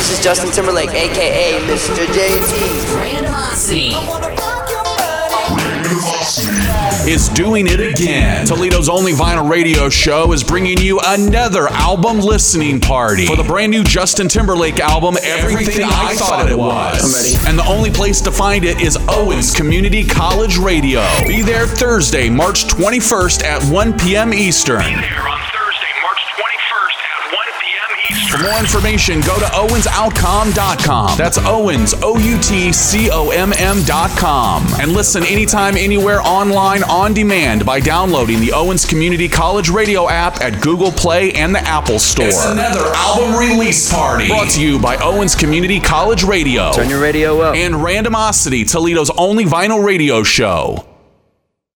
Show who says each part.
Speaker 1: This is Justin Timberlake, aka Mr. JT.
Speaker 2: Randomosity.
Speaker 3: is doing it again. Toledo's only vinyl radio show is bringing you another album listening party for the brand new Justin Timberlake album, Everything, I, Thought It Was. And the only place to find it is Owens Community College Radio. Be there Thursday, March 21st at 1 p.m. Eastern.
Speaker 4: there on Thursday, March 21st at 1 p.m. Eastern.
Speaker 3: For more information, go to owensoutcom.com. That's Owens, O U T C O M M.com. And listen anytime, anywhere, online, on demand by downloading the Owens Community College Radio app at Google Play and the Apple Store. It's another album release party brought to you by Owens Community College Radio
Speaker 1: Turn your radio up.
Speaker 3: and Randomosity, Toledo's only vinyl radio show.